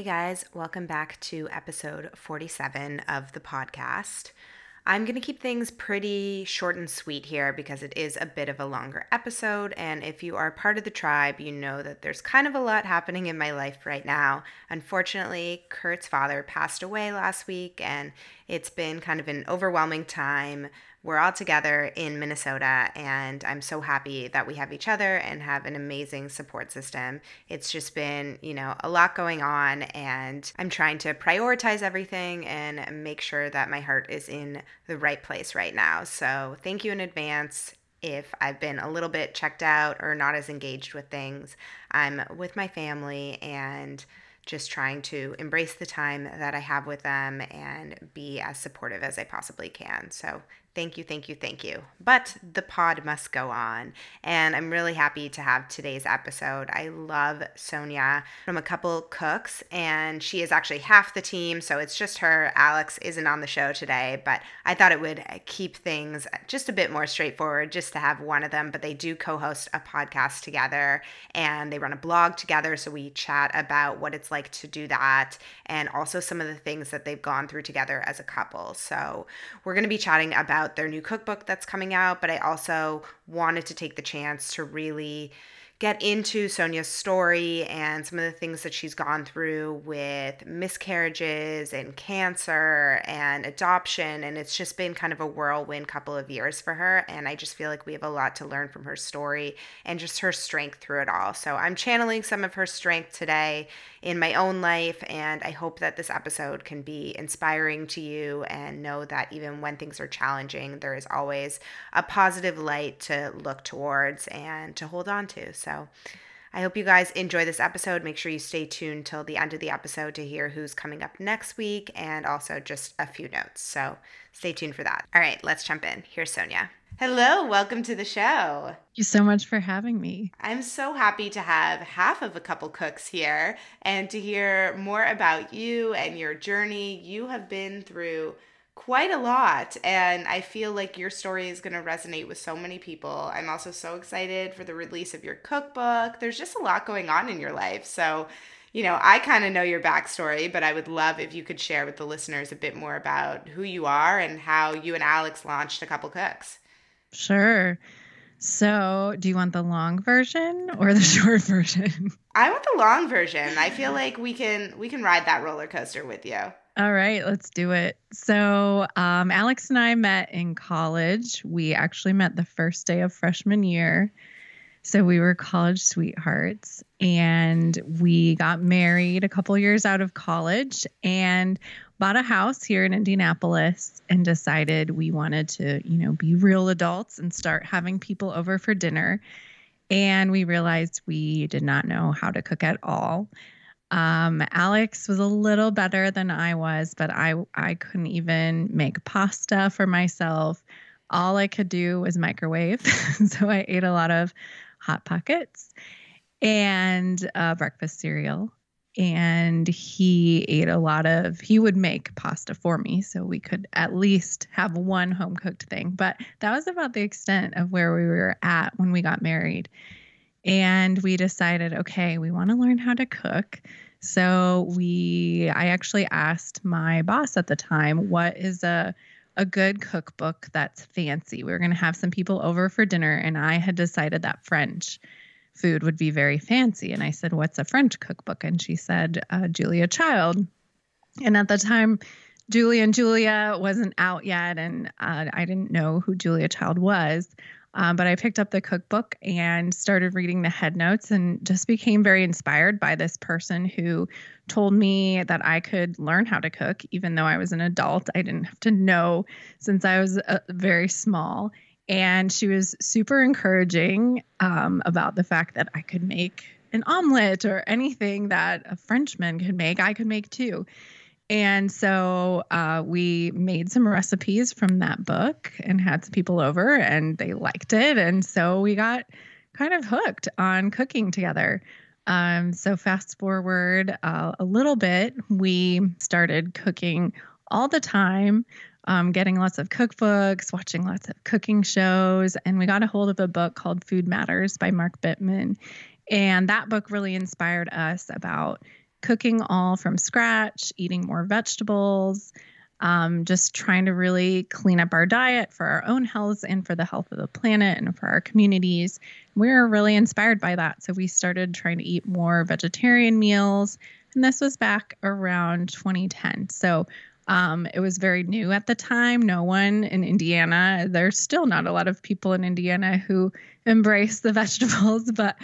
Hey guys, welcome back to episode 47 of the podcast. I'm going to keep things pretty short and sweet here because it is a bit of a longer episode. And if you are part of the tribe, you know that there's kind of a lot happening in my life right now. Unfortunately, Kurt's father passed away last week, and it's been kind of an overwhelming time we're all together in Minnesota, and I'm so happy that we have each other and have an amazing support system. It's just been, you know, a lot going on, and I'm trying to prioritize everything and make sure that my heart is in the right place right now. So, thank you in advance if I've been a little bit checked out or not as engaged with things. I'm with my family and just trying to embrace the time that I have with them and be as supportive as I possibly can. So, Thank you, thank you, thank you. But the pod must go on. And I'm really happy to have today's episode. I love Sonja from A Couple Cooks, and she is actually half the team. So it's just her. Alex isn't on the show today, but I thought it would keep things just a bit more straightforward just to have one of them. But they do co host a podcast together and they run a blog together. So we chat about what it's like to do that and also some of the things that they've gone through together as a couple. So we're going to be chatting about about their new cookbook that's coming out, but I also wanted to take the chance to really get into Sonja's story and some of the things that she's gone through with miscarriages and cancer and adoption. And it's just been kind of a whirlwind couple of years for her. And I just feel like we have a lot to learn from her story and just her strength through it all. So I'm channeling some of her strength today in my own life. And I hope that this episode can be inspiring to you and know that even when things are challenging, there is always a positive light to look towards and to hold on to. So so I hope you guys enjoy this episode. Make sure you stay tuned till the end of the episode to hear who's coming up next week and also just a few notes. So stay tuned for that. All right, let's jump in. Here's Sonja. Hello, welcome to the show. Thank you so much for having me. I'm so happy to have half of a couple cooks here and to hear more about you and your journey. You have been through quite a lot. And I feel like your story is going to resonate with so many people. I'm also so excited for the release of your cookbook. There's just a lot going on in your life. So, you know, I kind of know your backstory, but I would love if you could share with the listeners a bit more about who you are and how you and Alex launched a couple cooks. Sure. So, do you want the long version or the short version? I want the long version. I feel like we can we can ride that roller coaster with you. All right, let's do it. So, um, Alex and I met in college. We actually met the first day of freshman year. So, we were college sweethearts and we got married a couple years out of college and bought a house here in Indianapolis and decided we wanted to, you know, be real adults and start having people over for dinner. And we realized we did not know how to cook at all. Um, Alex was a little better than I was, but I I couldn't even make pasta for myself. All I could do was microwave, so I ate a lot of hot pockets and uh, breakfast cereal. And he ate a lot of. He would make pasta for me, so we could at least have one home cooked thing. But that was about the extent of where we were at when we got married and we decided okay we want to learn how to cook. So we i actually asked my boss at the time what is a a good cookbook that's fancy? We were going to have some people over for dinner and i had decided that french food would be very fancy. And i said what's a french cookbook? And she said uh, julia child. And at the time Julie and Julia wasn't out yet and uh, i didn't know who julia child was um, but I picked up the cookbook and started reading the head notes and just became very inspired by this person who told me that I could learn how to cook, even though I was an adult. I didn't have to know since I was uh, very small. And she was super encouraging um, about the fact that I could make an omelet or anything that a Frenchman could make, I could make too. And so uh, we made some recipes from that book and had some people over, and they liked it. And so we got kind of hooked on cooking together. Um, so, fast forward uh, a little bit, we started cooking all the time, um, getting lots of cookbooks, watching lots of cooking shows, and we got a hold of a book called Food Matters by Mark Bittman. And that book really inspired us about cooking all from scratch, eating more vegetables, um, just trying to really clean up our diet for our own health and for the health of the planet and for our communities. We were really inspired by that. So we started trying to eat more vegetarian meals. And this was back around 2010. So um, it was very new at the time. No one in Indiana, there's still not a lot of people in Indiana who embrace the vegetables, but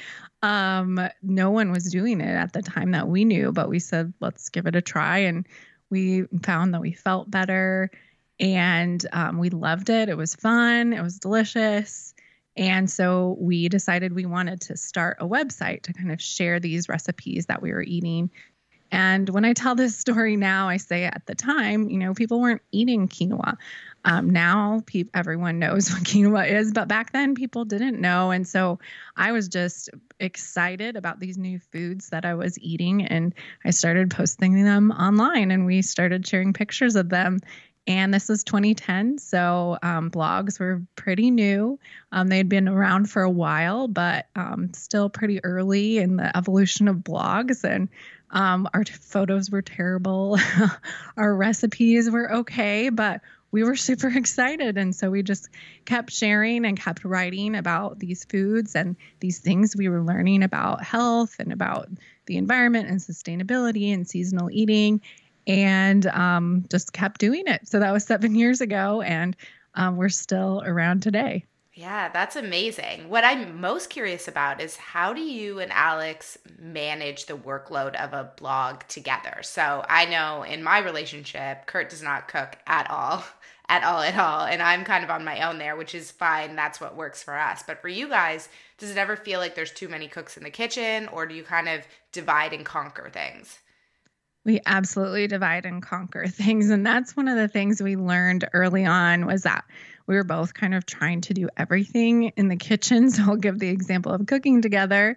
um, no one was doing it at the time that we knew. But we said, let's give it a try. And we found that we felt better and um, we loved it. It was fun, it was delicious. And so we decided we wanted to start a website to kind of share these recipes that we were eating. And when I tell this story now, I say at the time, you know, people weren't eating quinoa. Um, now pe- everyone knows what quinoa is, but back then people didn't know. And so I was just excited about these new foods that I was eating. And I started posting them online and we started sharing pictures of them. And this was 2010. So um, blogs were pretty new. Um, they had been around for a while, but um, still pretty early in the evolution of blogs. And um, our t- photos were terrible. our recipes were okay, but we were super excited. And so we just kept sharing and kept writing about these foods and these things we were learning about health and about the environment and sustainability and seasonal eating and um, just kept doing it. So that was seven years ago, and um, we're still around today. Yeah, that's amazing. What I'm most curious about is how do you and Alex manage the workload of a blog together? So I know in my relationship, Kurt does not cook at all, at all, at all. And I'm kind of on my own there, which is fine. That's what works for us. But for you guys, does it ever feel like there's too many cooks in the kitchen or do you kind of divide and conquer things? we absolutely divide and conquer things and that's one of the things we learned early on was that we were both kind of trying to do everything in the kitchen. So i'll give the example of cooking together.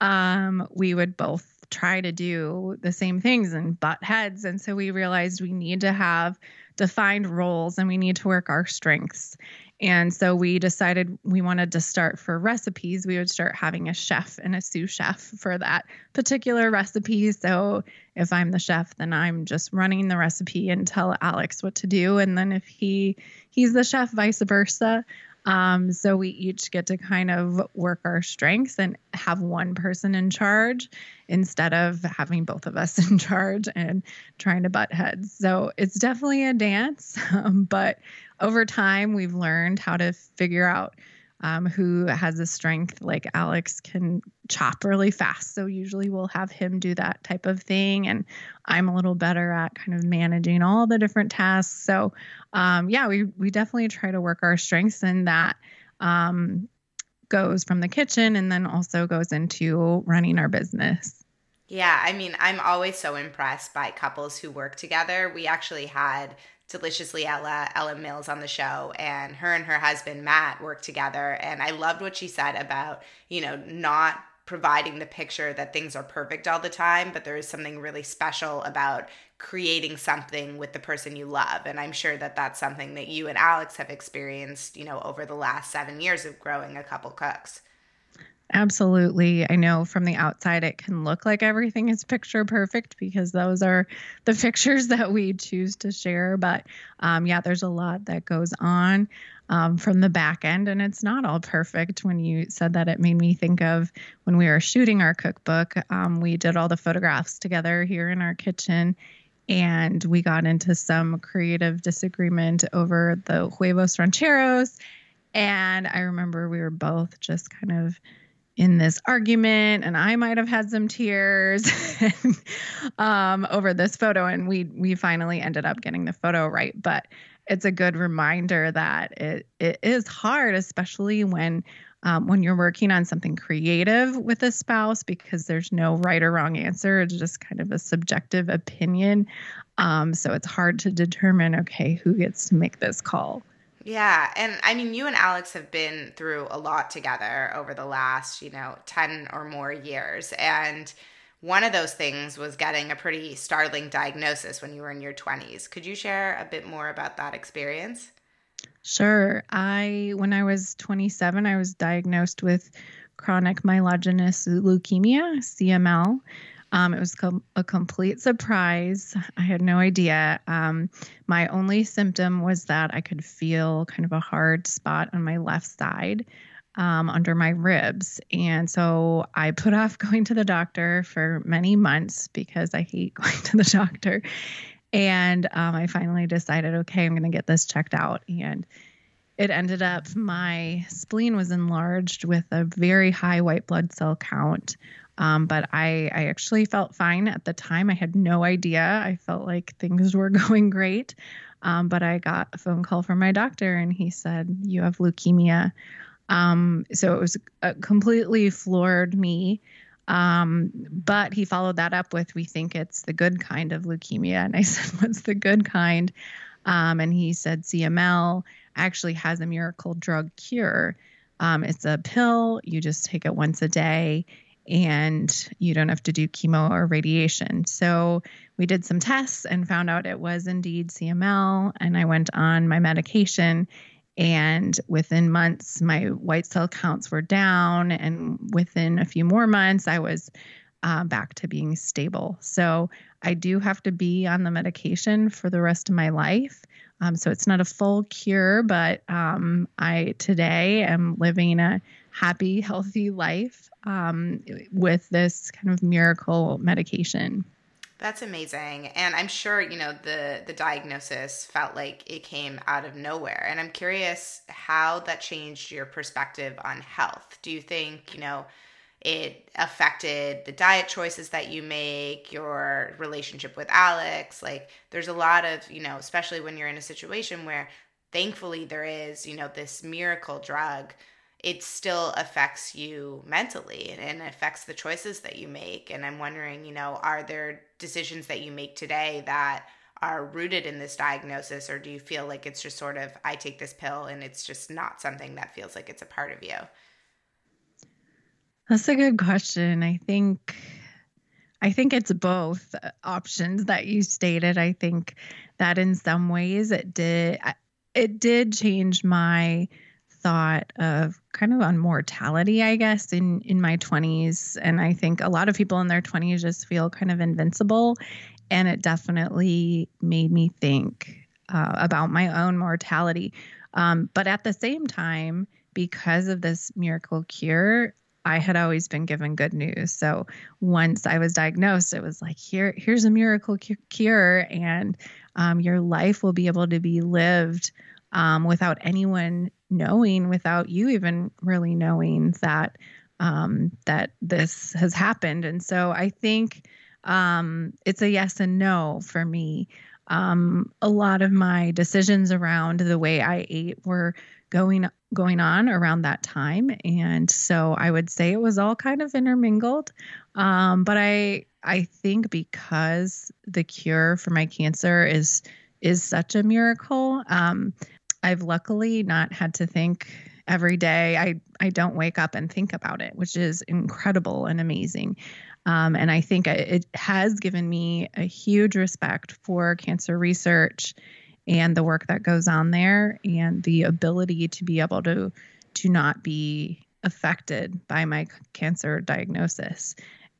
Um, we would both try to do the same things and butt heads. And so we realized we need to have defined roles and we need to work our strengths and so we decided we wanted to start for recipes. We would start having a chef and a sous chef for that particular recipe. So if I'm the chef, then I'm just running the recipe and tell Alex what to do. And then if he he's the chef, vice versa. Um, so we each get to kind of work our strengths and have one person in charge instead of having both of us in charge and trying to butt heads. So it's definitely a dance, um, but over time we've learned how to figure out um, who has a strength like Alex can chop really fast. So usually we'll have him do that type of thing. And I'm a little better at kind of managing all the different tasks. So um, yeah, we, we definitely try to work our strengths and that um, goes from the kitchen and then also goes into running our business. Yeah, I mean, I'm always so impressed by couples who work together. We actually had Deliciously Ella, Ella Mills on the show, and her and her husband Matt work together. And I loved what she said about, you know, not providing the picture that things are perfect all the time, but there is something really special about creating something with the person you love. And I'm sure that that's something that you and Alex have experienced, you know, over the last seven years of growing a couple cooks. Absolutely. I know from the outside it can look like everything is picture perfect because those are the pictures that we choose to share. But um, yeah, there's a lot that goes on um, from the back end, and it's not all perfect. When you said that, it made me think of when we were shooting our cookbook. Um, we did all the photographs together here in our kitchen. And we got into some creative disagreement over the huevos rancheros. And I remember we were both just kind of in this argument and I might have had some tears um, over this photo and we we finally ended up getting the photo right. But it's a good reminder that it it is hard especially when um, when you're working on something creative with a spouse because there's no right or wrong answer. It's just kind of a subjective opinion. Um, so it's hard to determine okay who gets to make this call yeah, and I mean, you and Alex have been through a lot together over the last, you know, 10 or more years. And one of those things was getting a pretty startling diagnosis when you were in your 20s. Could you share a bit more about that experience? Sure. I, when I was 27, I was diagnosed with chronic myelogenous leukemia, CML. Um, it was com- a complete surprise. I had no idea. Um, my only symptom was that I could feel kind of a hard spot on my left side um, under my ribs. And so I put off going to the doctor for many months because I hate going to the doctor. And um, I finally decided, okay, I'm going to get this checked out. And it ended up my spleen was enlarged with a very high white blood cell count. Um, but I, I actually felt fine at the time. I had no idea. I felt like things were going great. Um, but I got a phone call from my doctor and he said, You have leukemia. Um, so it was uh, completely floored me. Um, but he followed that up with, We think it's the good kind of leukemia. And I said, What's the good kind? Um, and he said, CML actually has a miracle drug cure. Um, it's a pill, you just take it once a day and you don't have to do chemo or radiation. So we did some tests and found out it was indeed CML. And I went on my medication. And within months, my white cell counts were down. And within a few more months, I was uh, back to being stable. So I do have to be on the medication for the rest of my life. Um, so it's not a full cure, but um, I today am living a happy, healthy life um, with this kind of miracle medication. That's amazing. And I'm sure, you know, the the diagnosis felt like it came out of nowhere. And I'm curious how that changed your perspective on health. Do you think, you know, it affected the diet choices that you make, your relationship with Alex? Like there's a lot of, you know, especially when you're in a situation where thankfully there is, you know, this miracle drug it still affects you mentally and affects the choices that you make. And I'm wondering, you know, are there decisions that you make today that are rooted in this diagnosis, or do you feel like it's just sort of, I take this pill and it's just not something that feels like it's a part of you? That's a good question. I think. I think it's both uh, options that you stated. I think that in some ways it did it did change my thought of kind of on mortality, I guess, in in my 20s, and I think a lot of people in their 20s just feel kind of invincible, and it definitely made me think uh, about my own mortality. Um, but at the same time, because of this miracle cure, I had always been given good news. So once I was diagnosed, it was like, here, here's a miracle cure, and um, your life will be able to be lived um, without anyone knowing, without you even really knowing that um, that this has happened. And so I think um, it's a yes and no for me. Um, a lot of my decisions around the way I ate were going going on around that time, and so I would say it was all kind of intermingled. Um, but I I think because the cure for my cancer is is such a miracle. Um, I've luckily not had to think every day. I, I don't wake up and think about it, which is incredible and amazing. Um, and I think it has given me a huge respect for cancer research and the work that goes on there and the ability to be able to to not be affected by my cancer diagnosis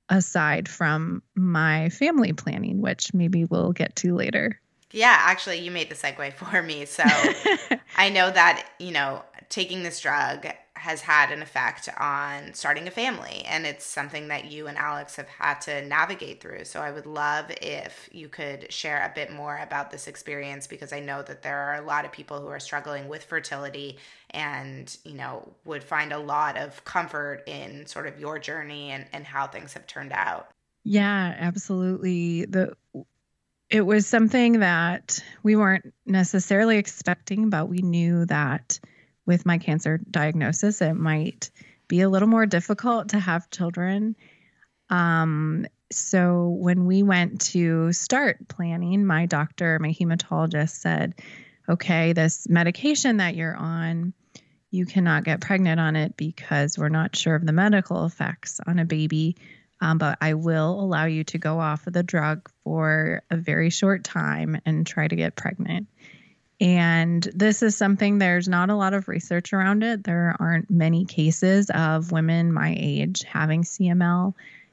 aside from my family planning which maybe we'll get to later yeah, actually, you made the segue for me. So I know that, you know, taking this drug has had an effect on starting a family. And it's something that you and Alex have had to navigate through. So I would love if you could share a bit more about this experience because I know that there are a lot of people who are struggling with fertility and, you know, would find a lot of comfort in sort of your journey and, and how things have turned out. Yeah, absolutely. The it was something that we weren't necessarily expecting, but we knew that with my cancer diagnosis, it might be a little more difficult to have children. Um, so when we went to start planning, my doctor, my hematologist said, okay, this medication that you're on, you cannot get pregnant on it because we're not sure of the medical effects on a baby um, but I will allow you to go off of the drug for a very short time and try to get pregnant. And this is something there's not a lot of research around it. There aren't many cases of women my age having CML.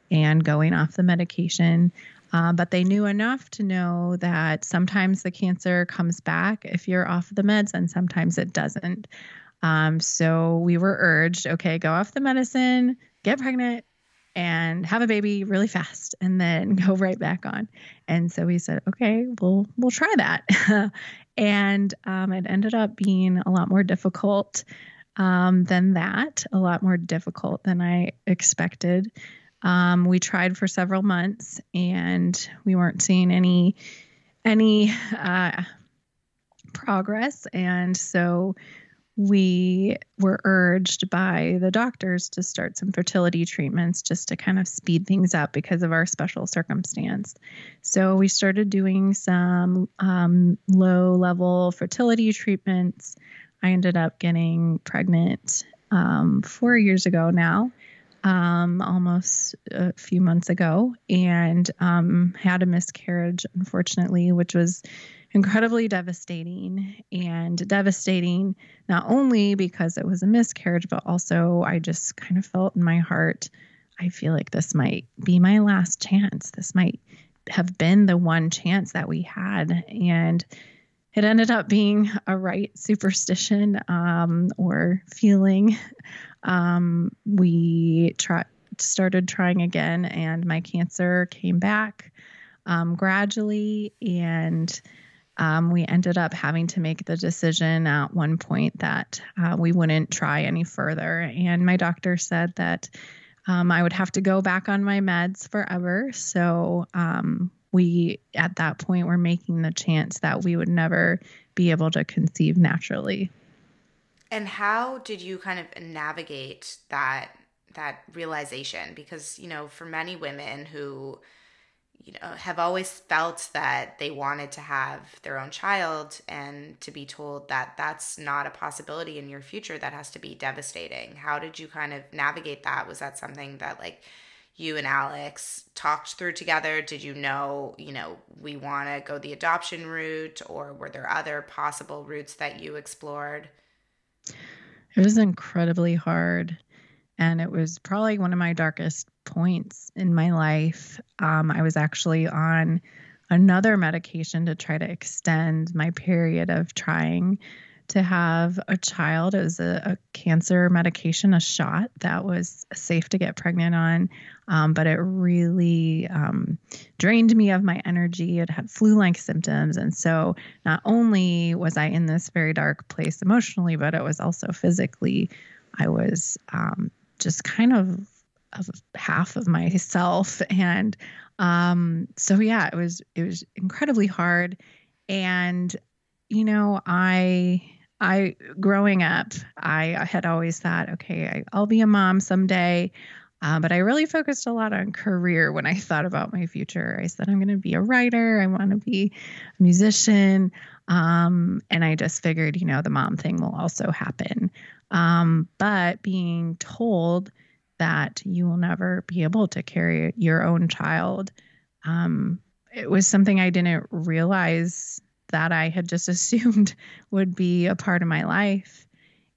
and going off the medication. Uh, but they knew enough to know that sometimes the cancer comes back if you're off the meds and sometimes it doesn't. Um, so we were urged okay, go off the medicine, get pregnant, and have a baby really fast and then go right back on. And so we said, okay, we'll we'll try that. and um, it ended up being a lot more difficult um, than that, a lot more difficult than I expected. Um, we tried for several months and we weren't seeing any any uh, progress, and so we were urged by the doctors to start some fertility treatments just to kind of speed things up because of our special circumstance. So we started doing some um, low level fertility treatments. I ended up getting pregnant um, four years ago now. Um, almost a few months ago, and um, had a miscarriage, unfortunately, which was incredibly devastating and devastating not only because it was a miscarriage, but also I just kind of felt in my heart, I feel like this might be my last chance. This might have been the one chance that we had. And it ended up being a right superstition um, or feeling. Um, we try, started trying again, and my cancer came back um, gradually. And um, we ended up having to make the decision at one point that uh, we wouldn't try any further. And my doctor said that um, I would have to go back on my meds forever. So um, we, at that point, were making the chance that we would never be able to conceive naturally. And how did you kind of navigate that that realization? Because you know, for many women who you know have always felt that they wanted to have their own child and to be told that that's not a possibility in your future that has to be devastating. How did you kind of navigate that? Was that something that like you and alex talked through together? Did you know you know we want to go the adoption route or were there other possible routes that you explored? It was incredibly hard and it was probably one of my darkest points in my life. Um, I was actually on another medication to try to extend my period of trying to have a child. It was a, a cancer medication, a shot that was safe to get pregnant on, um, but it really um, drained me of my energy. It had flu like symptoms. And so not only was I in this very dark place emotionally, but it was also physically. I was um, just kind of of half of myself. And um so yeah it was it was incredibly hard. And you know i i growing up i, I had always thought okay I, will be a mom someday. Uh, but i really focused a lot on career when i thought about my future. I said i'm going to be a writer. I want to be a musician. Um, and i just figured you know the mom thing will also happen. Um, but being told that you will never be able to carry your own child, um, it was something I didn't realize that I had just assumed would be a part of my life.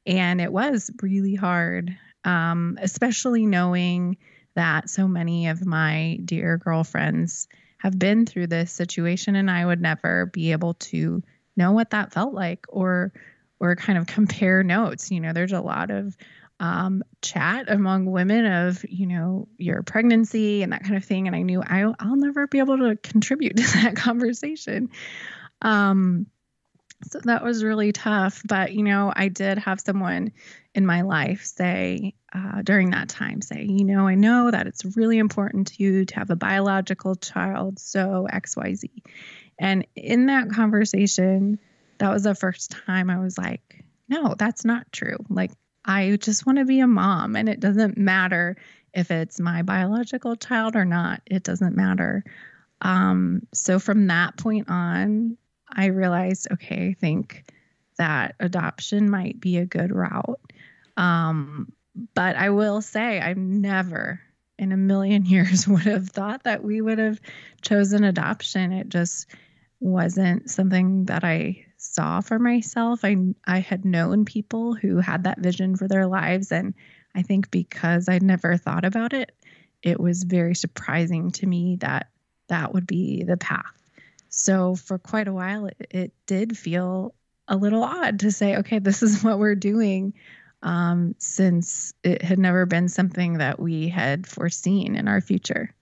And it was really hard, um, especially knowing that so many of my dear girlfriends have been through this situation and I would never be able to know what that felt like or or kind of compare notes. You know, there's a lot of um, chat among women of, you know, your pregnancy and that kind of thing. And I knew I, I'll never be able to contribute to that conversation. Um, so that was really tough. But, you know, I did have someone in my life say uh, during that time, say, you know, I know that it's really important to you to have a biological child. So XYZ. And in that conversation, that was the first time I was like, no, that's not true. Like, I just want to be a mom, and it doesn't matter if it's my biological child or not. It doesn't matter. Um, so from that point on, I realized, okay, I think that adoption might be a good route. Um, but I will say, I've never in a million years would have thought that we would have chosen adoption. It just wasn't something that I saw for myself. I I had known people who had that vision for their lives and I think because I'd never thought about it, it was very surprising to me that that would be the path. So for quite a while, it, it did feel a little odd to say, okay, this is what we're doing, um, since it had never been something that we had foreseen in our future.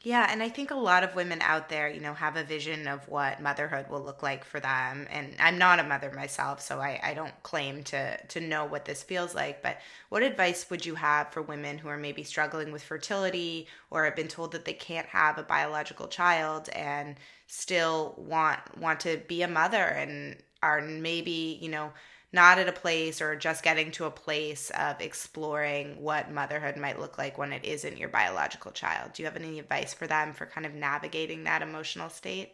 Yeah, and I think a lot of women out there, you know, have a vision of what motherhood will look like for them. And I'm not a mother myself, so I, I don't claim to to know what this feels like. But what advice would you have for women who are maybe struggling with fertility or have been told that they can't have a biological child and still want want to be a mother and are maybe, you know, not at a place or just getting to a place of exploring what motherhood might look like when it isn't your biological child. Do you have any advice for them for kind of navigating that emotional state?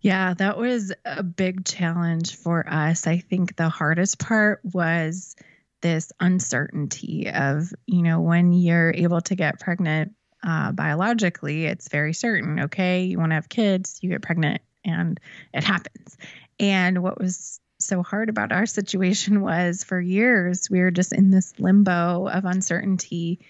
Yeah, that was a big challenge for us. I think the hardest part was this uncertainty of, you know, when you're able to get pregnant uh, biologically, it's very certain. Okay, you want to have kids, you get pregnant, and it happens. And what was so hard about our situation was for years we were just in this limbo of uncertainty.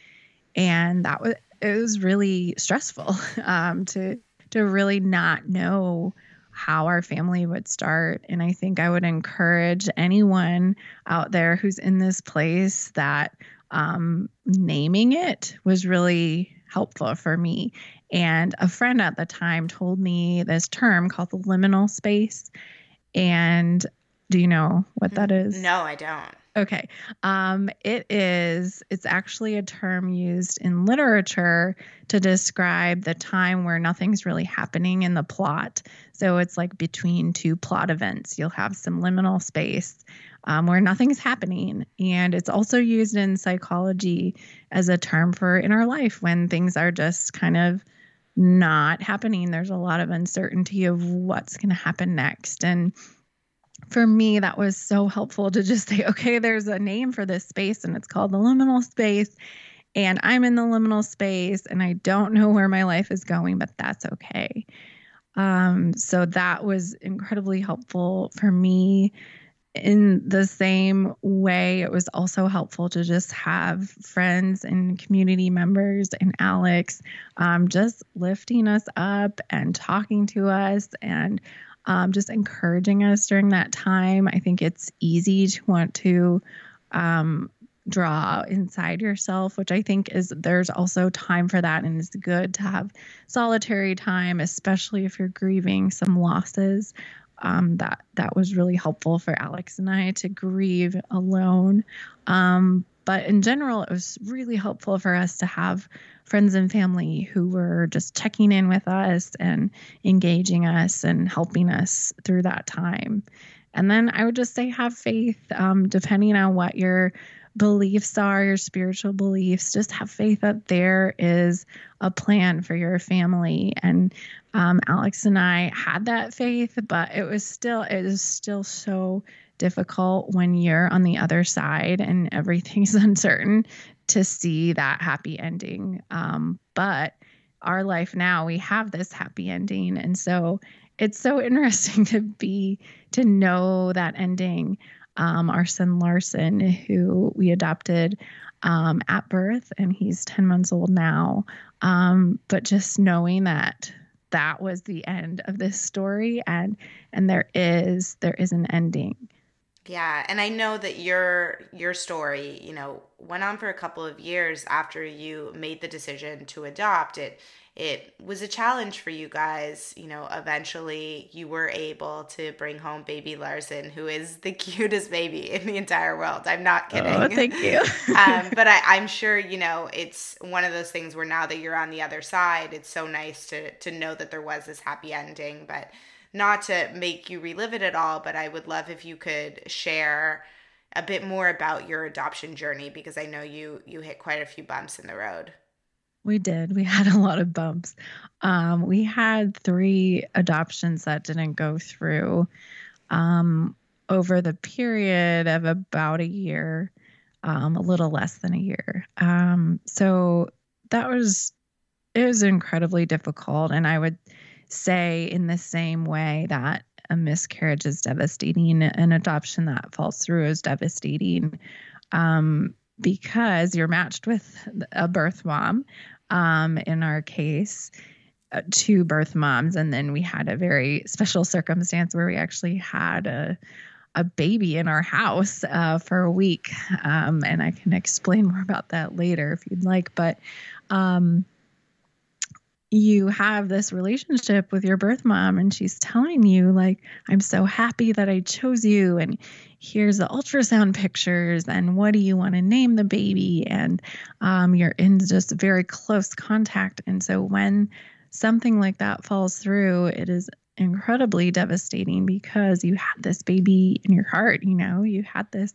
And that was it was really stressful um, to to really not know how our family would start. And i think i would encourage anyone out there who's in this place that um, naming it was really helpful for me. And a friend at the time told me this term called the liminal space. And do you know what that is? No, I don't. Okay. Um, it is, it's actually a term used in literature to describe the time where nothing's really happening in the plot. So it's like between two plot events, you'll have some liminal space um, where nothing's happening. And it's also used in psychology as a term for in our life when things are just kind of not happening. There's a lot of uncertainty of what's going to happen next. And for me, that was so helpful to just say, okay, there's a name for this space and it's called the liminal space. And I'm in the liminal space and I don't know where my life is going, but that's okay. Um, so that was incredibly helpful for me. In the same way, it was also helpful to just have friends and community members and Alex um, just lifting us up and talking to us and um, just encouraging us during that time. I think it's easy to want to um, draw inside yourself, which I think is there's also time for that, and it's good to have solitary time, especially if you're grieving some losses. Um, that that was really helpful for Alex and I to grieve alone. Um, but in general, it was really helpful for us to have friends and family who were just checking in with us and engaging us and helping us through that time. And then I would just say, have faith, um, depending on what your beliefs are, your spiritual beliefs, just have faith that there is a plan for your family. And um, Alex and I had that faith, but it was still, it is still so difficult when you're on the other side and everything's uncertain to see that happy ending. Um, but our life now, we have this happy ending. And so it's so interesting to be, to know that ending. Um, our son Larson, who we adopted um, at birth, and he's 10 months old now. Um, but just knowing that that was the end of this story and and there is there is an ending yeah, and I know that your your story, you know, went on for a couple of years after you made the decision to adopt it. It was a challenge for you guys. You know, eventually you were able to bring home baby Larson, who is the cutest baby in the entire world. I'm not oh, kidding. Oh, thank you. um, but I, I'm sure you know it's one of those things where now that you're on the other side, it's so nice to to know that there was this happy ending. But not to make you relive it at all, but I would love if you could share a bit more about your adoption journey because I know you you hit quite a few bumps in the road. We did. We had a lot of bumps. Um, we had three adoptions that didn't go through um, over the period of about a year, um, a little less than a year. Um, so that was it was incredibly difficult, and I would say in the same way that a miscarriage is devastating, an adoption that falls through is devastating. Um, because you're matched with a birth mom. Um, in our case, uh, two birth moms, and then we had a very special circumstance where we actually had a a baby in our house uh, for a week, um, and I can explain more about that later if you'd like. But um, you have this relationship with your birth mom and she's telling you like i'm so happy that i chose you and here's the ultrasound pictures and what do you want to name the baby? And um, you're in just very close contact. And so when something like that falls through it is incredibly devastating because you had this baby in your heart you know? You had this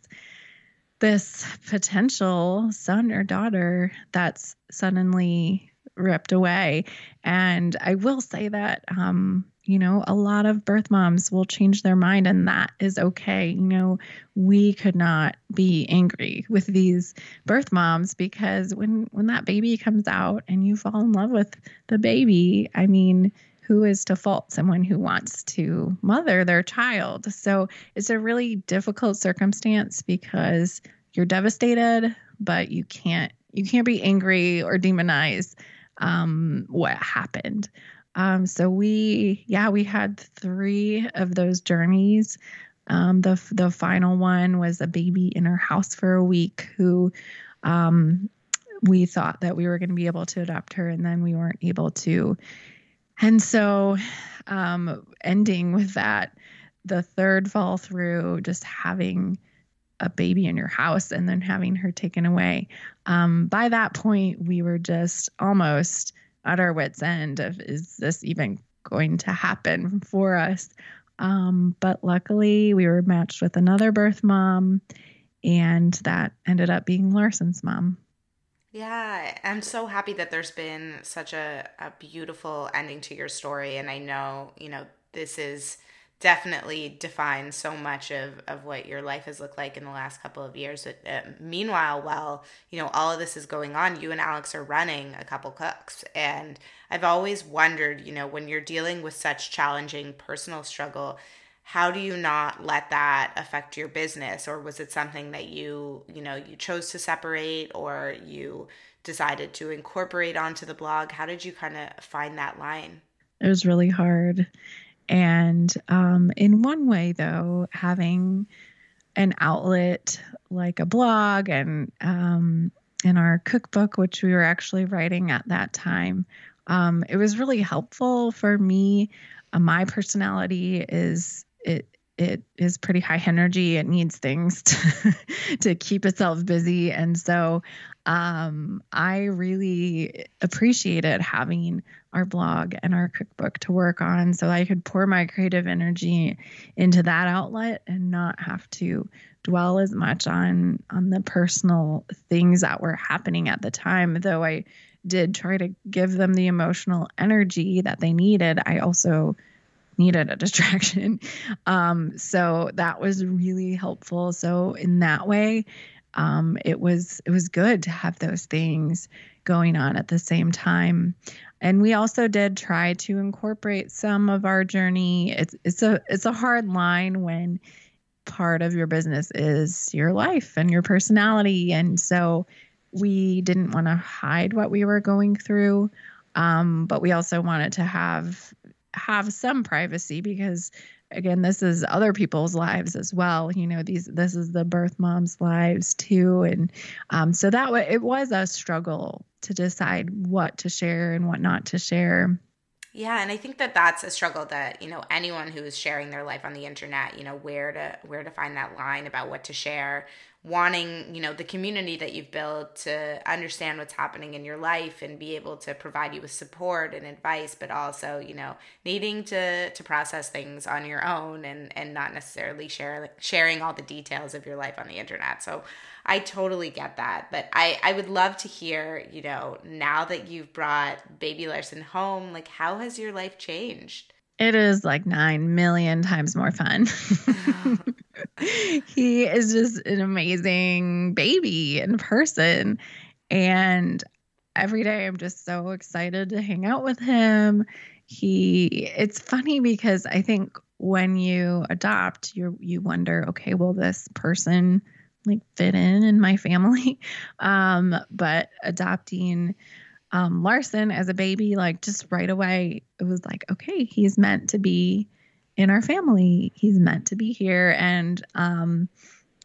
this potential son or daughter that's suddenly ripped away. And I will say that, um, you know, a lot of birth moms will change their mind, and that is okay. You know, we could not be angry with these birth moms because when when that baby comes out and you fall in love with the baby, I mean, who is to fault someone who wants to mother their child? So it's a really difficult circumstance because you're devastated, but you can't you can't be angry or demonize um, what happened. Um, so we, yeah, we had three of those journeys. Um, the the final one was a baby in our house for a week who um, we thought that we were going to be able to adopt her, and then we weren't able to. And so, um, ending with that, the third fall through, just having a baby in your house and then having her taken away. Um, by that point, we were just almost at our wits' end of is this even going to happen for us? Um, but luckily, we were matched with another birth mom, and that ended up being Larson's mom. Yeah, I'm so happy that there's been such a, a beautiful ending to your story. And I know, you know, this is definitely defines so much of, of what your life has looked like in the last couple of years. But, uh, meanwhile, while you know all of this is going on, you and Alex are running a couple cooks, and I've always wondered, you know, when you're dealing with such challenging personal struggle, how do you not let that affect your business, or was it something that you you know you chose to separate, or you decided to incorporate onto the blog? How did you kind of find that line? It was really hard and um, in one way, though, having an outlet like a blog and um, in our cookbook, which we were actually writing at that time, um, it was really helpful for me. Uh, my personality is it it is pretty high energy. It needs things to, to keep itself busy. And so um, I really appreciated having our blog and our cookbook to work on so I could pour my creative energy into that outlet and not have to dwell as much on on the personal things that were happening at the time. Though I did try to give them the emotional energy that they needed I also needed a distraction. Um, so that was really helpful. So in that way um, it was it was good to have those things going on at the same time. And we also did try to incorporate some of our journey. It's it's a it's a hard line when part of your business is your life and your personality, and so we didn't want to hide what we were going through, um, but we also wanted to have have some privacy because again this is other people's lives as well you know these this is the birth mom's lives too and um, so that way it was a struggle to decide what to share and what not to share. Yeah and i think that that's a struggle that you know anyone who is sharing their life on the internet you know where to where to find that line about what to share wanting you know the community that you've built to understand what's happening in your life and be able to provide you with support and advice but also you know needing to to process things on your own and and not necessarily share sharing all the details of your life on the internet so i totally get that but i i would love to hear you know now that you've brought baby larson home like how has your life changed it is like 9 million times more fun. he is just an amazing baby in person. And every day I'm just so excited to hang out with him. He it's funny because I think when you adopt, you you wonder, okay, will this person like fit in in my family. Um, but adopting um, Larson as a baby, like just right away, it was like, okay, he's meant to be in our family. He's meant to be here. And um,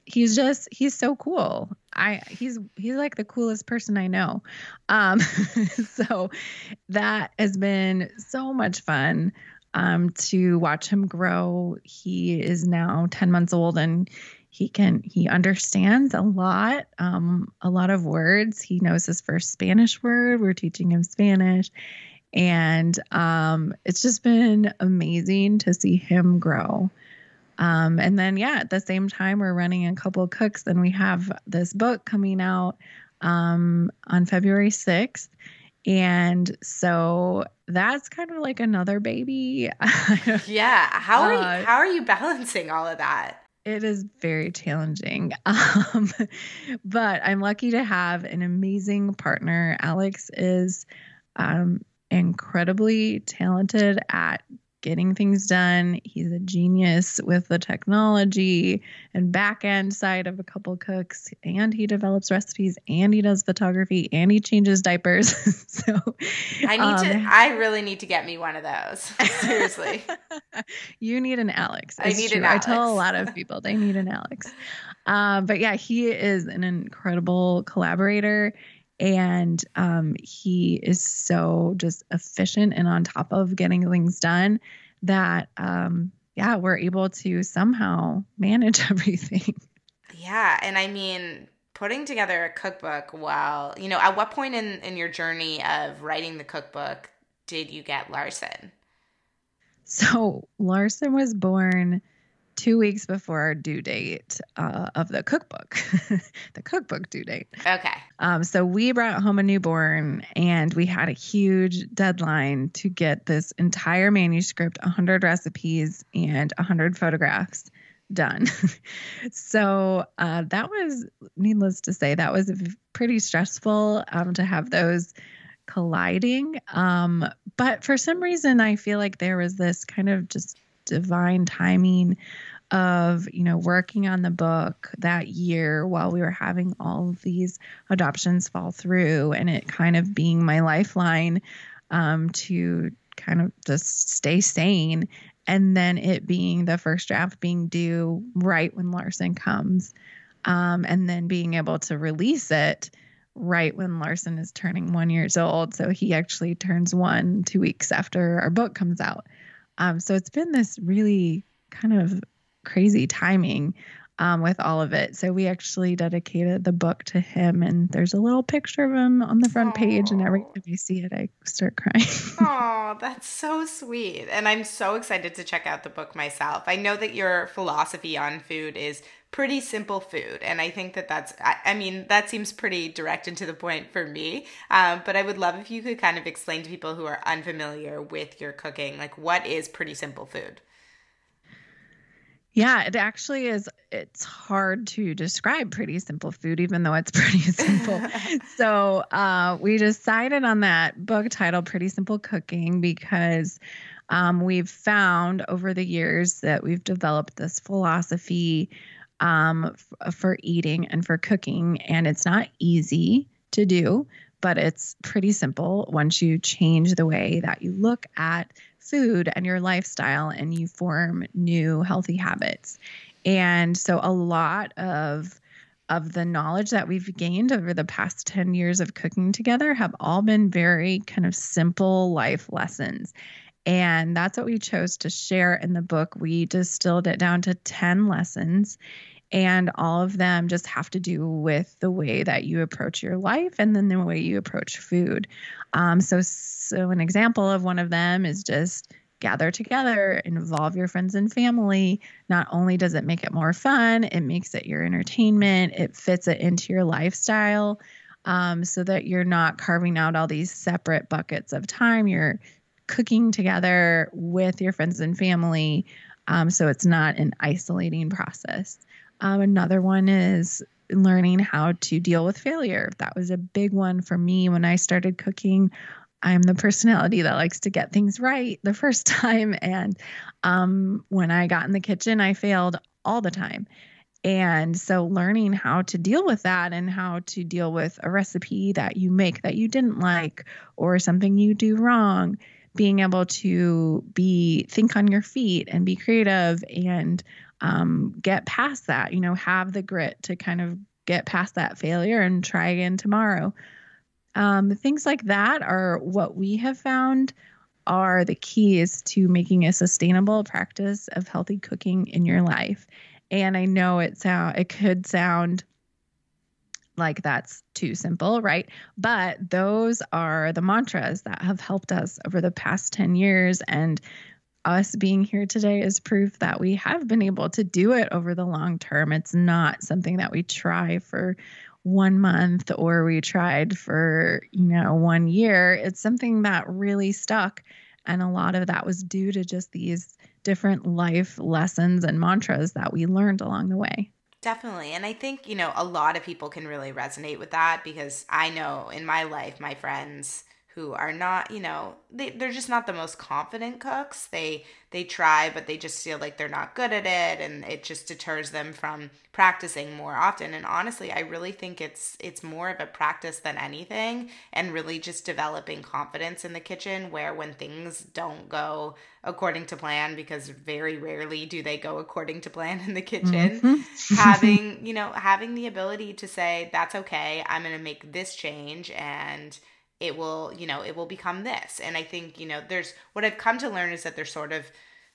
he's just he's so cool. I he's he's like the coolest person I know. Um, so that has been so much fun um, to watch him grow. He is now 10 months old and he can he understands a lot um, a lot of words he knows his first spanish word we're teaching him spanish and um, it's just been amazing to see him grow um, and then, yeah, at the same time, we're running a couple cooks, and we have this book coming out um, on February 6th. And so that's kind of like another baby. yeah. How are uh, you, how are you balancing all of that? It is very challenging. Um, but I'm lucky to have an amazing partner. Alex is um, incredibly talented at getting things done. He's a genius with the technology and back end side of a couple cooks, and he develops recipes, and he does photography, and he changes diapers. so I need um, to. I really need to get me one of those. Seriously, you need an Alex. It's I need true. an Alex. I tell a lot of people they need an Alex. Um, but yeah, he is an incredible collaborator and um, he is so just efficient and on top of getting things done that um, yeah we're able to somehow manage everything. Yeah and i mean putting together a cookbook while you know at what point in in your journey of writing the cookbook did you get larson? So larson was born two weeks before our due date uh, of the cookbook, the cookbook due date. Okay. Um, so we brought home a newborn and we had a huge deadline to get this entire manuscript, 100 recipes, and 100 photographs done. so uh, that was, needless to say, that was pretty stressful um, to have those colliding. Um, but for some reason, I feel like there was this kind of just divine timing of you know working on the book that year while we were having all of these adoptions fall through and it kind of being my lifeline um, to kind of just stay sane. And then it being the first draft being due right when larson comes um, and then being able to release it right when larson is turning one years old. So he actually turns one two weeks after our book comes out. Um, so it's been this really kind of crazy timing um, with all of it. So we actually dedicated the book to him, and there's a little picture of him on the front Aww. page. And every time I see it, I start crying. oh, that's so sweet. And I'm so excited to check out the book myself. I know that your philosophy on food is pretty simple food and i think that that's i, I mean that seems pretty direct and to the point for me um, but i would love if you could kind of explain to people who are unfamiliar with your cooking like what is pretty simple food yeah, it actually is. It's hard to describe pretty simple food, even though it's pretty simple. so uh, we decided on that book title, Pretty Simple Cooking, because um, we've found over the years that we've developed this philosophy um, f- for eating and for cooking, and it's not easy to do, but it's pretty simple once you change the way that you look at food and your lifestyle and you form new healthy habits. And so a lot of of the knowledge that we've gained over the past 10 years of cooking together have all been very kind of simple life lessons. And that's what we chose to share in the book. We distilled it down to 10 lessons and all of them just have to do with the way that you approach your life and then the way you approach food. Um, so so an example of one of them is just gather together involve your friends and family. Not only does it make it more fun it makes it your entertainment it fits it into your lifestyle um, so that you're not carving out all these separate buckets of time. You're cooking together with your friends and family um, so it's not an isolating process um, another one is learning how to deal with failure. That was a big one for me when I started cooking. I'm the personality that likes to get things right the first time. And um, when I got in the kitchen, I failed all the time. And so, learning how to deal with that and how to deal with a recipe that you make that you didn't like or something you do wrong, being able to be think on your feet and be creative and um, get past that, you know, have the grit to kind of get past that failure and try again tomorrow. Um, things like that are what we have found are the keys to making a sustainable practice of healthy cooking in your life. And I know it sound it could sound like that's too simple, right? But those are the mantras that have helped us over the past 10 years and us being here today is proof that we have been able to do it over the long term. It's not something that we try for one month or we tried for, you know, one year. It's something that really stuck. And a lot of that was due to just these different life lessons and mantras that we learned along the way. Definitely. And I think, you know, a lot of people can really resonate with that because I know in my life, my friends, who are not, you know, they, they're just not the most confident cooks. They they try, but they just feel like they're not good at it, and it just deters them from practicing more often. And honestly, I really think it's it's more of a practice than anything, and really just developing confidence in the kitchen. Where when things don't go according to plan, because very rarely do they go according to plan in the kitchen, mm-hmm. having you know having the ability to say that's okay, I'm going to make this change and it will you know it will become this. And i think you know there's what i've come to learn is that there's sort of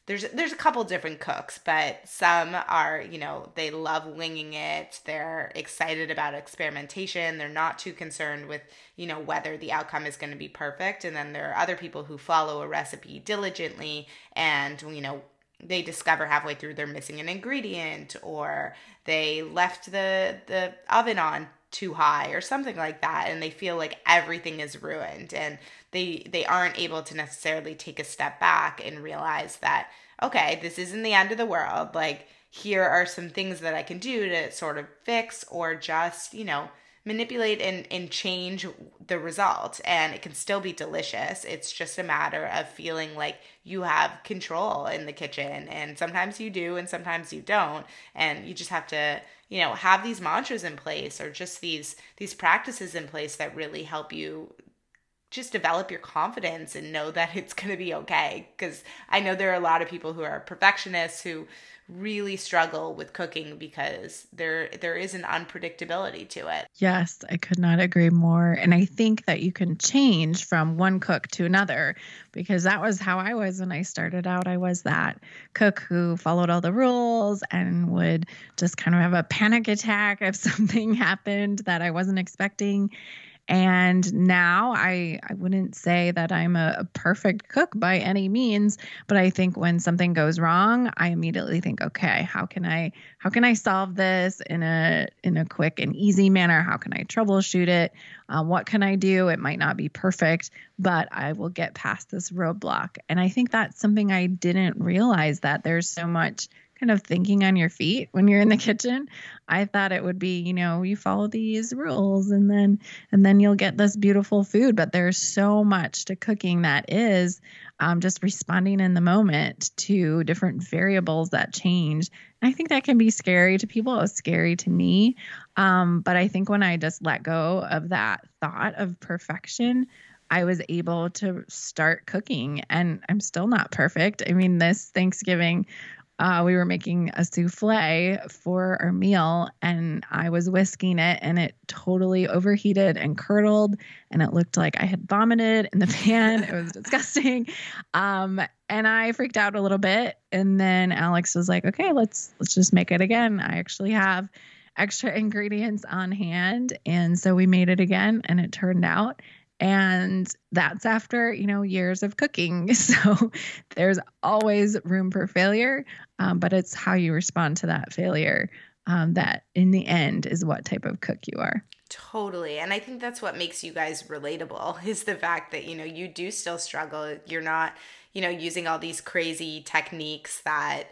there's there's a couple different cooks but some are you know they love winging it. They're excited about experimentation. They're not too concerned with you know whether the outcome is going to be perfect. And then there are other people who follow a recipe diligently and you know they discover halfway through they're missing an ingredient or they left the the oven on too high or something like that and they feel like everything is ruined and they they aren't able to necessarily take a step back and realize that okay this isn't the end of the world. Like here are some things that I can do to sort of fix or just you know manipulate and, and change the result and it can still be delicious. It's just a matter of feeling like you have control in the kitchen and sometimes you do and sometimes you don't and you just have to you know have these mantras in place or just these these practices in place that really help you just develop your confidence and know that it's going to be okay. Because i know there are a lot of people who are perfectionists who really struggle with cooking because there there is an unpredictability to it. Yes, I could not agree more. And I think that you can change from one cook to another because that was how I was when I started out. I was that cook who followed all the rules and would just kind of have a panic attack if something happened that I wasn't expecting. And now I, I wouldn't say that I'm a, a, perfect cook by any means, but I think when something goes wrong, I immediately think, okay, how can I how can I solve this in a in a quick and easy manner? How can I troubleshoot it? Uh, what can I do? It might not be perfect, but I will get past this roadblock. And I think that's something I didn't realize that there's so much kind of thinking on your feet when you're in the kitchen. I thought it would be, you know, you follow these rules and then and then you'll get this beautiful food, but there's so much to cooking that is um, just responding in the moment to different variables that change. I think that can be scary to people. It was scary to me. Um, but I think when I just let go of that thought of perfection, I was able to start cooking and I'm still not perfect. I mean, this Thanksgiving uh, we were making a souffle for our meal and I was whisking it and it totally overheated and curdled and it looked like I had vomited in the pan. it was disgusting. Um, and I freaked out a little bit. And then Alex was like, okay, let's let's just make it again. I actually have extra ingredients on hand. And so we made it again and it turned out and that's after you know years of cooking. So there's always room for failure um, but it's how you respond to that failure um, that in the end is what type of cook you are. Totally. And i think that's what makes you guys relatable is the fact that you know you do still struggle. You're not you know using all these crazy techniques that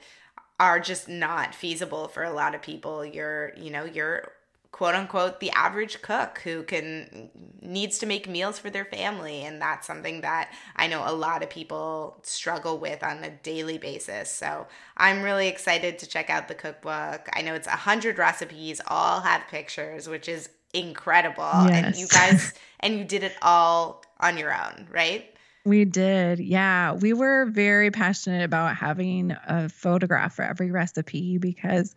are just not feasible for a lot of people. You're you know you're quote unquote the average cook who can needs to make meals for their family and that's something that I know a lot of people struggle with on a daily basis. So, I'm really excited to check out the cookbook. I know it's 100 recipes, all have pictures, which is incredible. Yes. And you guys and you did it all on your own, right? We did. Yeah. We were very passionate about having a photograph for every recipe because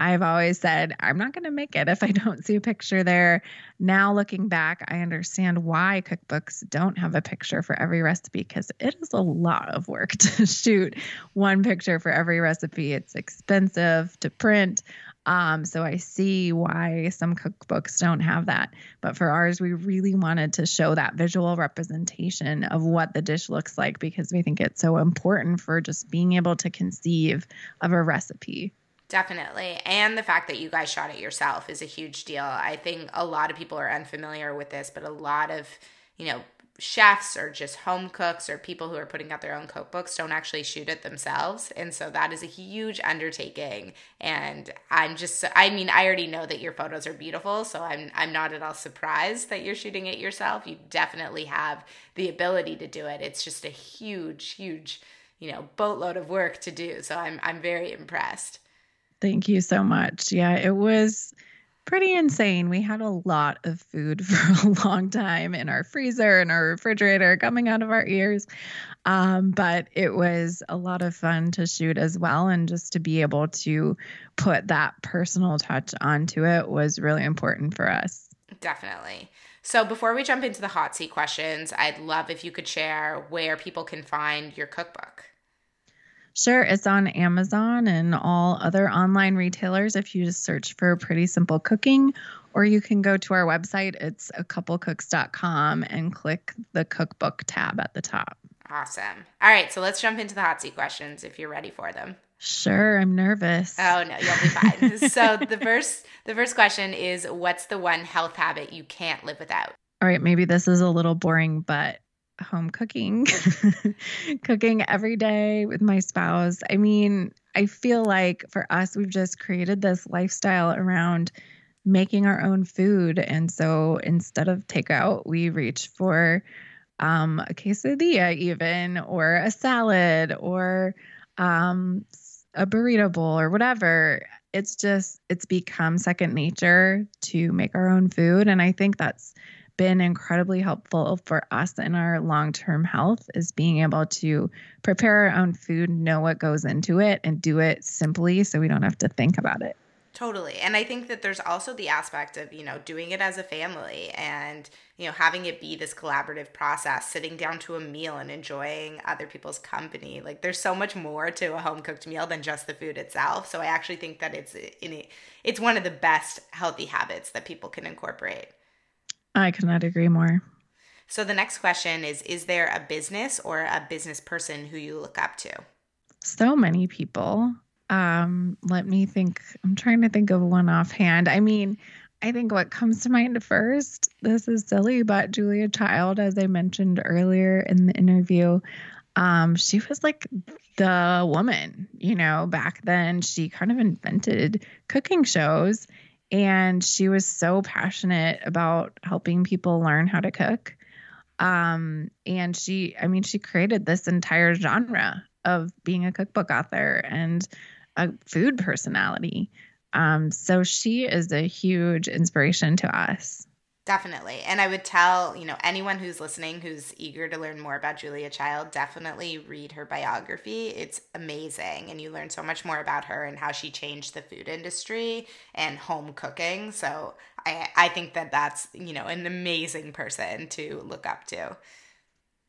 I've always said, I'm not going to make it if I don't see a picture there. Now, looking back, I understand why cookbooks don't have a picture for every recipe because it is a lot of work to shoot one picture for every recipe. It's expensive to print. Um, so I see why some cookbooks don't have that. But for ours, we really wanted to show that visual representation of what the dish looks like because we think it's so important for just being able to conceive of a recipe. Definitely. And the fact that you guys shot it yourself is a huge deal. I think a lot of people are unfamiliar with this, but a lot of, you know, chefs or just home cooks or people who are putting out their own cookbooks don't actually shoot it themselves. And so that is a huge undertaking. And i'm just i mean i already know that your photos are beautiful so i'm i'm not at all surprised that you're shooting it yourself. You definitely have the ability to do it. It's just a huge huge you know boatload of work to do. So i'm i'm very impressed thank you so much yeah it was pretty insane. We had a lot of food for a long time in our freezer and our refrigerator coming out of our ears. Um, but it was a lot of fun to shoot as well. And just to be able to put that personal touch onto it was really important for us. Definitely. So before we jump into the hot seat questions, I'd love if you could share where people can find your cookbook. Sure, it's on Amazon and all other online retailers if you just search for Pretty Simple Cooking, or you can go to our website. It's a couplecooks.com and click the cookbook tab at the top. Awesome. All right, so let's jump into the hot seat questions if you're ready for them. Sure, I'm nervous. Oh no, you'll be fine. so the first the first question is what's the one health habit you can't live without? All right, maybe this is a little boring, but home cooking, cooking every day with my spouse. I mean, I feel like for us, we've just created this lifestyle around making our own food. And so instead of takeout, we reach for um, a quesadilla, even, or a salad, or um, a burrito bowl, or whatever. It's just, it's become second nature to make our own food. And I think that's been incredibly helpful for us in our long term health is being able to prepare our own food, know what goes into it, and do it simply so we don't have to think about it. Totally. And I think that there's also the aspect of, you know, doing it as a family and, you know, having it be this collaborative process, sitting down to a meal and enjoying other people's company. Like there's so much more to a home cooked meal than just the food itself. So I actually think that it's it's one of the best healthy habits that people can incorporate. I could not agree more. So the next question is Is there a business or a business person who you look up to? So many people. Um, let me think. I'm trying to think of one offhand. I mean, I think what comes to mind first, this is silly, but Julia Child, as I mentioned earlier in the interview, um, she was like the woman, you know, back then. She kind of invented cooking shows and she was so passionate about helping people learn how to cook. Um, and she i mean she created this entire genre of being a cookbook author and a food personality. Um, so she is a huge inspiration to us Definitely. And I would tell, you know, anyone who's listening who's eager to learn more about Julia Child, definitely read her biography. It's amazing. And you learn so much more about her and how she changed the food industry and home cooking. So I, I think that that's, you know, an amazing person to look up to.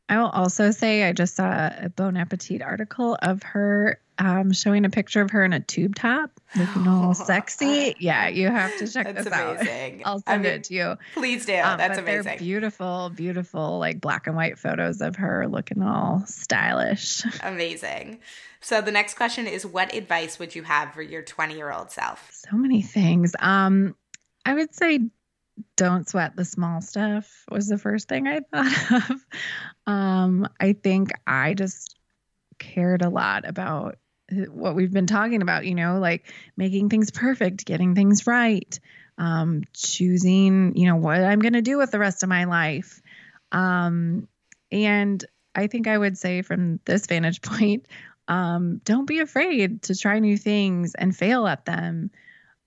I will also say I just saw a Bon Appetit article of her um, showing a picture of her in a tube top looking all sexy. Yeah, you have to check That's this amazing. out. I'll send I mean, it to you. Please do. Um, That's amazing. They're beautiful, beautiful, like black and white photos of her looking all stylish. Amazing. So the next question is what advice would you have for your 20 year old self? So many things. Um, I would say don't sweat the small stuff was the first thing I thought of. Um, I think I just cared a lot about what we've been talking about, you know, like making things perfect, getting things right, um, choosing, you know, what I'm going to do with the rest of my life. Um, and I think I would say from this vantage point, um, don't be afraid to try new things and fail at them.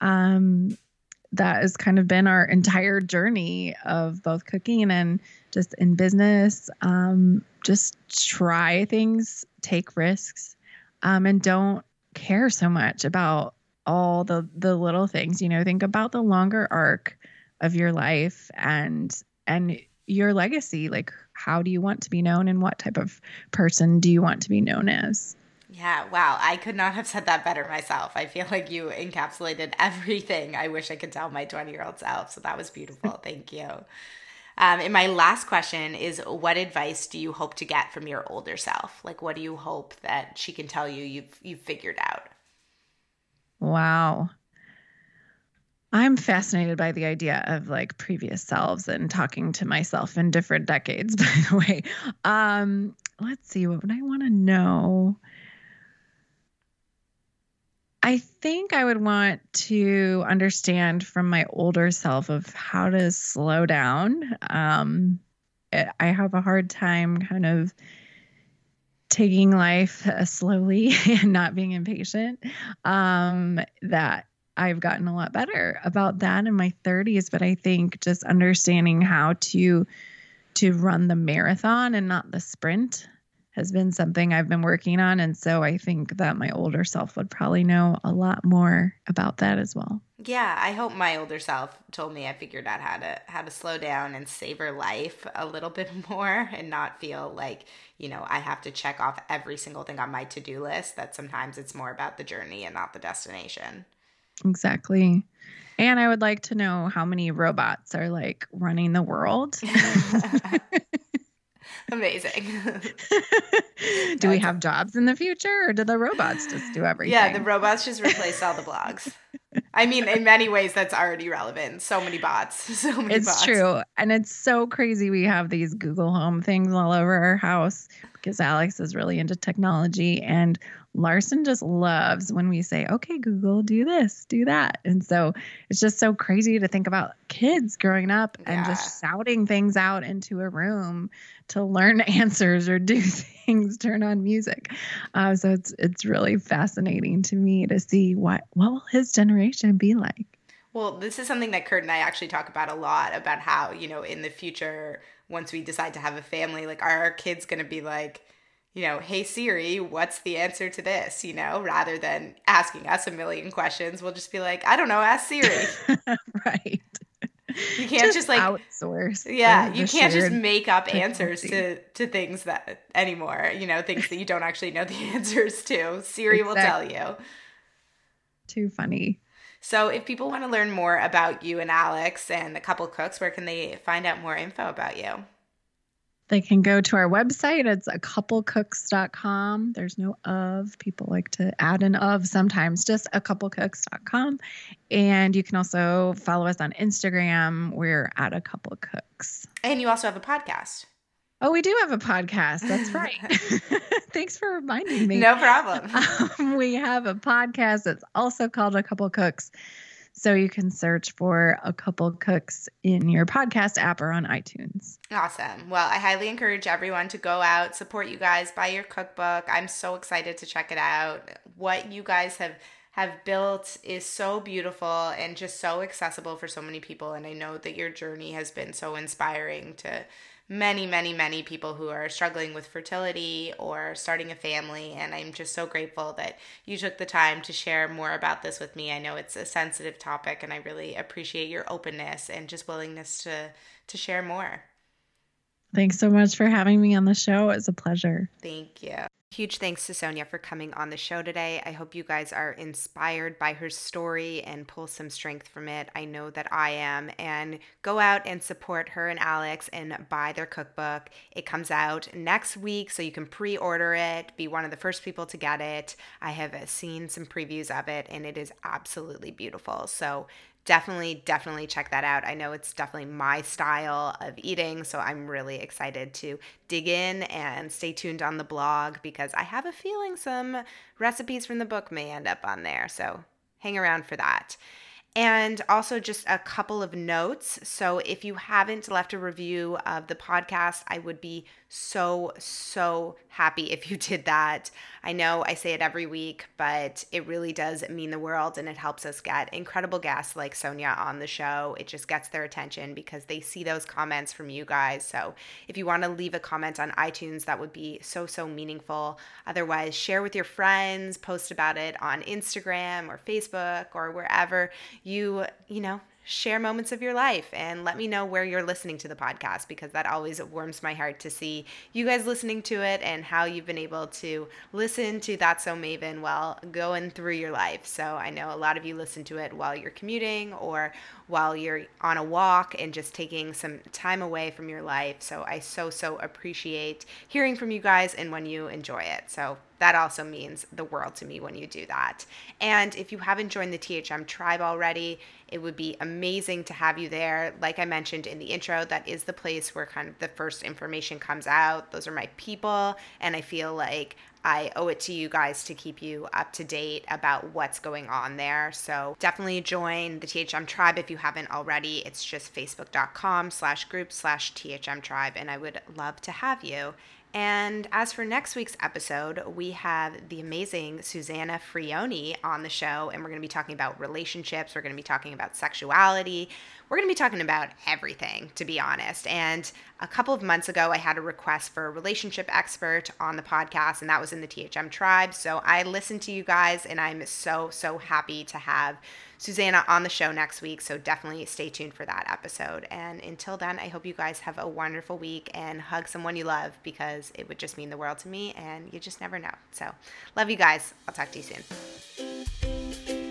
Um, that has kind of been our entire journey of both cooking and just in business. Um, just try things, take risks, um, and don't care so much about all the the little things. You know, think about the longer arc of your life and and your legacy. Like, how do you want to be known, and what type of person do you want to be known as? Yeah, wow. I could not have said that better myself. I feel like you encapsulated everything I wish I could tell my 20 year old self. So that was beautiful. Thank you. Um, and my last question is what advice do you hope to get from your older self? Like, what do you hope that she can tell you you've, you've figured out? Wow. I'm fascinated by the idea of like previous selves and talking to myself in different decades, by the way. Um, let's see, what would I want to know? I think I would want to understand from my older self of how to slow down. Um, I have a hard time kind of taking life uh, slowly and not being impatient. Um, that I've gotten a lot better about that in my 30s, but I think just understanding how to to run the marathon and not the sprint has been something I've been working on. And so I think that my older self would probably know a lot more about that as well. Yeah, I hope my older self told me I figured out how to how to slow down and savor life a little bit more and not feel like, you know, I have to check off every single thing on my to-do list. That sometimes it's more about the journey and not the destination. Exactly. And I would like to know how many robots are like running the world. Amazing. do we have jobs in the future or do the robots just do everything? Yeah, the robots just replace all the blogs. I mean, in many ways, that's already relevant. So many bots. So many it's bots. true. And it's so crazy. We have these Google Home things all over our house because Alex is really into technology. And Larson just loves when we say, okay, Google, do this, do that. And so it's just so crazy to think about kids growing up and just shouting things out into a room to learn answers or do things, turn on music. Uh, so it's it's really fascinating to me to see what what will his generation be like. Well, this is something that Kurt and I actually talk about a lot about how, you know, in the future, once we decide to have a family, like, are our kids going to be like, you know, hey Siri, what's the answer to this? You know, rather than asking us a million questions, we'll just be like, I don't know, ask Siri. right. You can't just, just like outsource. Yeah, you can't just make up answers to to things that anymore. You know, things that you don't actually know the answers to. Siri exactly. will tell you. Too funny. So, if people want to learn more about you and Alex and the couple cooks, where can they find out more info about you? They can go to our website. It's a couplecooks.com. There's no of. People like to add an of sometimes, just a couplecooks.com. And you can also follow us on Instagram. We're at a couple cooks. And you also have a podcast. Oh, we do have a podcast. That's right. Thanks for reminding me. No problem. Um, we have a podcast that's also called A Couple Cooks. So you can search for a couple cooks in your podcast app or on iTunes. Awesome. Well, I highly encourage everyone to go out, support you guys, buy your cookbook. I'm so excited to check it out. What you guys have have built is so beautiful and just so accessible for so many people and I know that your journey has been so inspiring to many, many, many people who are struggling with fertility or starting a family. And I'm just so grateful that you took the time to share more about this with me. I know it's a sensitive topic, and I really appreciate your openness and just willingness to to share more. Thanks so much for having me on the show. It's a pleasure. Thank you. Huge thanks to Sonja for coming on the show today. I hope you guys are inspired by her story and pull some strength from it. I know that I am. And go out and support her and Alex and buy their cookbook. It comes out next week, so you can pre order it, be one of the first people to get it. I have seen some previews of it, and it is absolutely beautiful. So definitely, definitely check that out. I know it's definitely my style of eating, so I'm really excited to dig in and stay tuned on the blog because I have a feeling some recipes from the book may end up on there. So hang around for that. And also, just a couple of notes. So, if you haven't left a review of the podcast, I would be so, so happy if you did that. I know I say it every week, but it really does mean the world and it helps us get incredible guests like Sonja on the show. It just gets their attention because they see those comments from you guys. So if you want to leave a comment on iTunes, that would be so, so meaningful. Otherwise, share with your friends, post about it on Instagram or Facebook or wherever you, you know, share moments of your life and let me know where you're listening to the podcast because that always warms my heart to see you guys listening to it and how you've been able to listen to That's So Maven while going through your life. So I know a lot of you listen to it while you're commuting or while you're on a walk and just taking some time away from your life. So I so, so appreciate hearing from you guys and when you enjoy it. So that also means the world to me when you do that. And if you haven't joined the THM tribe already, it would be amazing to have you there. Like I mentioned in the intro, that is the place where kind of the first information comes out. Those are my people. And I feel like I owe it to you guys to keep you up to date about what's going on there. So definitely join the THM tribe if you haven't already. It's just facebook.com slash group slash THM tribe. And I would love to have you. And as for next week's episode, we have the amazing Susanna Frioni on the show, and we're going to be talking about relationships. We're going to be talking about sexuality. We're going to be talking about everything, to be honest. And a couple of months ago, I had a request for a relationship expert on the podcast, and that was in the THM tribe. So I listened to you guys, and I'm so, so happy to have Susanna on the show next week. So definitely stay tuned for that episode. And until then, I hope you guys have a wonderful week and hug someone you love because it would just mean the world to me, and you just never know. So love you guys. I'll talk to you soon.